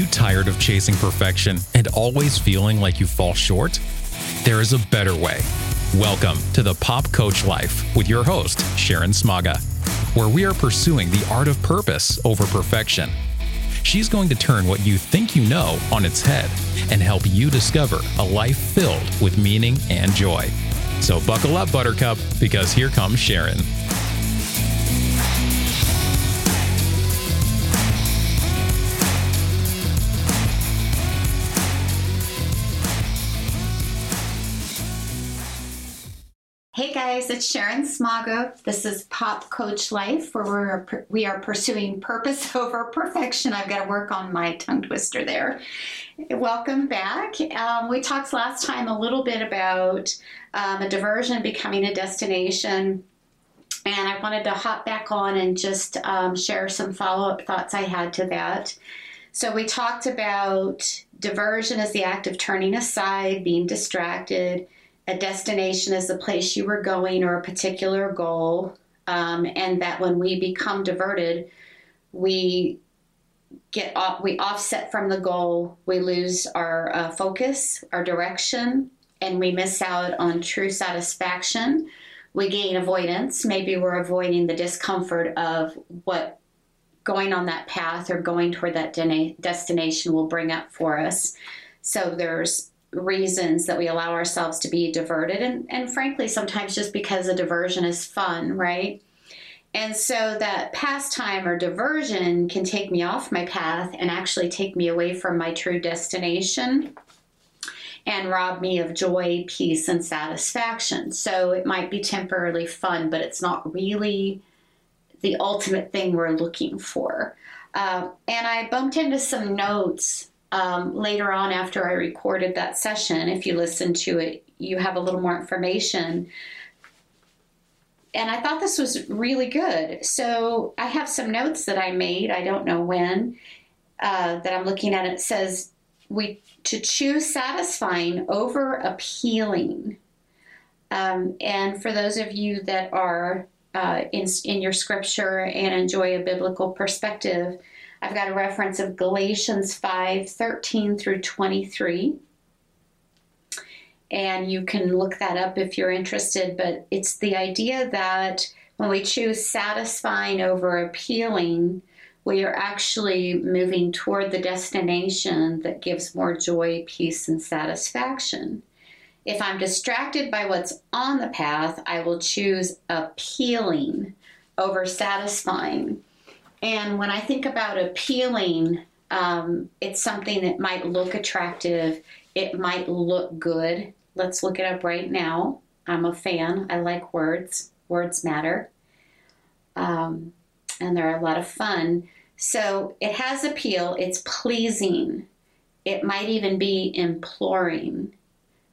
you tired of chasing perfection and always feeling like you fall short? There is a better way. Welcome to the Pop Coach Life with your host, Sharon Smaga, where we are pursuing the art of purpose over perfection. She's going to turn what you think you know on its head and help you discover a life filled with meaning and joy. So buckle up, Buttercup, because here comes Sharon. Hey guys, it's Sharon Smaga. This is Pop Coach Life, where we're we are pursuing purpose over perfection. I've got to work on my tongue twister there. Welcome back. Um, we talked last time a little bit about um, a diversion becoming a destination, and I wanted to hop back on and just um, share some follow up thoughts I had to that. So we talked about diversion as the act of turning aside, being distracted a destination is the place you were going or a particular goal, um, and that when we become diverted, we get off, we offset from the goal, we lose our uh, focus, our direction, and we miss out on true satisfaction. We gain avoidance. Maybe we're avoiding the discomfort of what going on that path or going toward that de- destination will bring up for us. So there's reasons that we allow ourselves to be diverted and, and frankly sometimes just because a diversion is fun right? And so that pastime or diversion can take me off my path and actually take me away from my true destination and rob me of joy peace and satisfaction. So it might be temporarily fun but it's not really the ultimate thing we're looking for. Uh, and i bumped into some notes um, later on after I recorded that session, if you listen to it, you have a little more information. And I thought this was really good. So I have some notes that I made, I don't know when, uh, that I'm looking at. It says, we to choose satisfying over appealing. Um, and for those of you that are uh, in, in your scripture and enjoy a biblical perspective, I've got a reference of Galatians 5 13 through 23. And you can look that up if you're interested, but it's the idea that when we choose satisfying over appealing, we are actually moving toward the destination that gives more joy, peace, and satisfaction. If I'm distracted by what's on the path, I will choose appealing over satisfying. And when I think about appealing, um, it's something that might look attractive, it might look good. Let's look it up right now. I'm a fan, I like words, words matter. Um, and they're a lot of fun. So it has appeal, it's pleasing, it might even be imploring.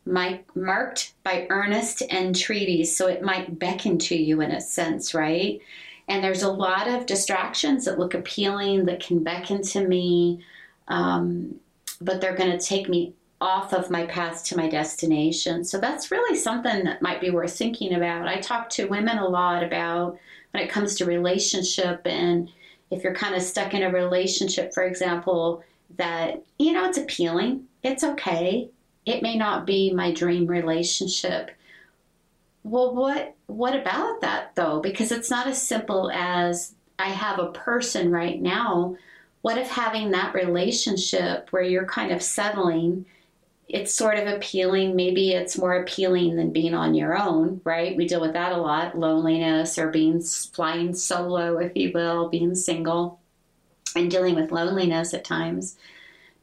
marked by earnest entreaties, so it might beckon to you in a sense, right? And there's a lot of distractions that look appealing, that can beckon to me, um, but they're going to take me off of my path to my destination. So that's really something that might be worth thinking about. I talk to women a lot about when it comes to relationship and if you're kind of stuck in a relationship, for example, that, you know, it's appealing, it's okay. It may not be my dream relationship, well, what what about that though? Because it's not as simple as I have a person right now. What if having that relationship where you're kind of settling, it's sort of appealing, maybe it's more appealing than being on your own, right? We deal with that a lot, loneliness or being flying solo, if you will, being single and dealing with loneliness at times.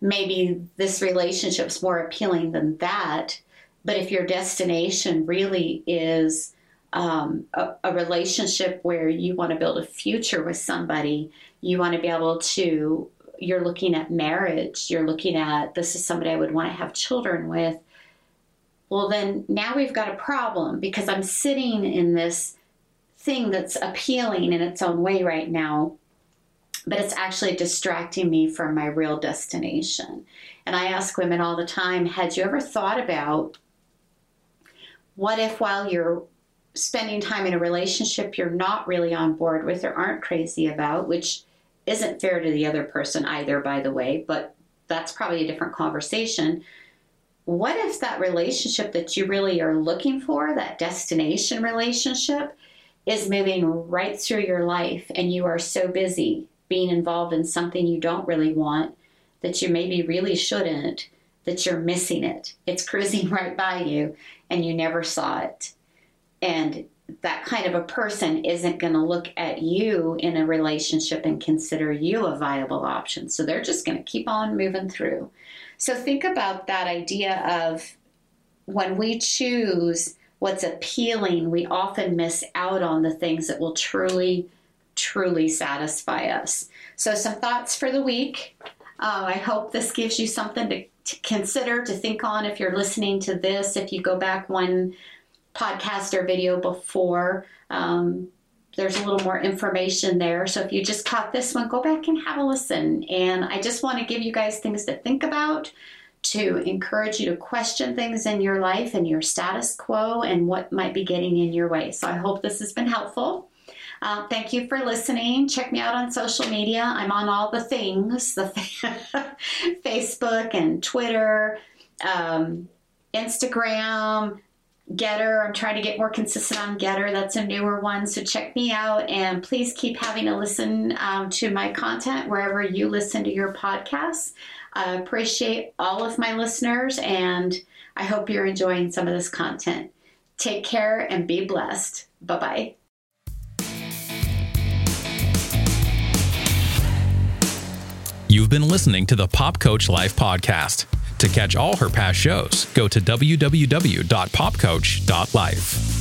Maybe this relationship's more appealing than that but if your destination really is um, a, a, relationship where you want to build a future with somebody, you want to be able to, you're looking at marriage, you're looking at this is somebody I would want to have children with. Well, then now we've got a problem because I'm sitting in this thing that's appealing in its own way right now, but it's actually distracting me from my real destination. And I ask women all the time had you ever thought about what if while you're spending time in a relationship you're not really on board with or aren't crazy about, which isn't fair to the other person either, by the way, but that's probably a different conversation. What if that relationship that you really are looking for, that destination relationship, is moving right through your life and you are so busy being involved in something you don't really want that you maybe really shouldn't, that you're missing it. It's cruising right by you and you never saw it. And that kind of a person isn't going to look at you in a relationship and consider you a viable option. So they're just going to keep on moving through. So think about that idea of when we choose what's appealing, we often miss out on the things that will truly, truly satisfy us. So, some thoughts for the week. Uh, I hope this gives you something to, to consider, to think on if you're listening to this. If you go back one podcast or video before, um, there's a little more information there. So if you just caught this one, go back and have a listen. And I just want to give you guys things to think about, to encourage you to question things in your life and your status quo and what might be getting in your way. So I hope this has been helpful. Uh, thank you for listening. Check me out on social media. I'm on all the things the Facebook and Twitter, um, Instagram, Gettr. I'm trying to get more consistent on Gettr. That's a newer one. So check me out and please keep having a listen um, to my content wherever you listen to your podcasts. I appreciate all of my listeners and I hope you're enjoying some of this content. Take care and be blessed. Bye bye. You've been listening to the Pop Coach Life podcast. To catch all her past shows, go to www.popcoach.life.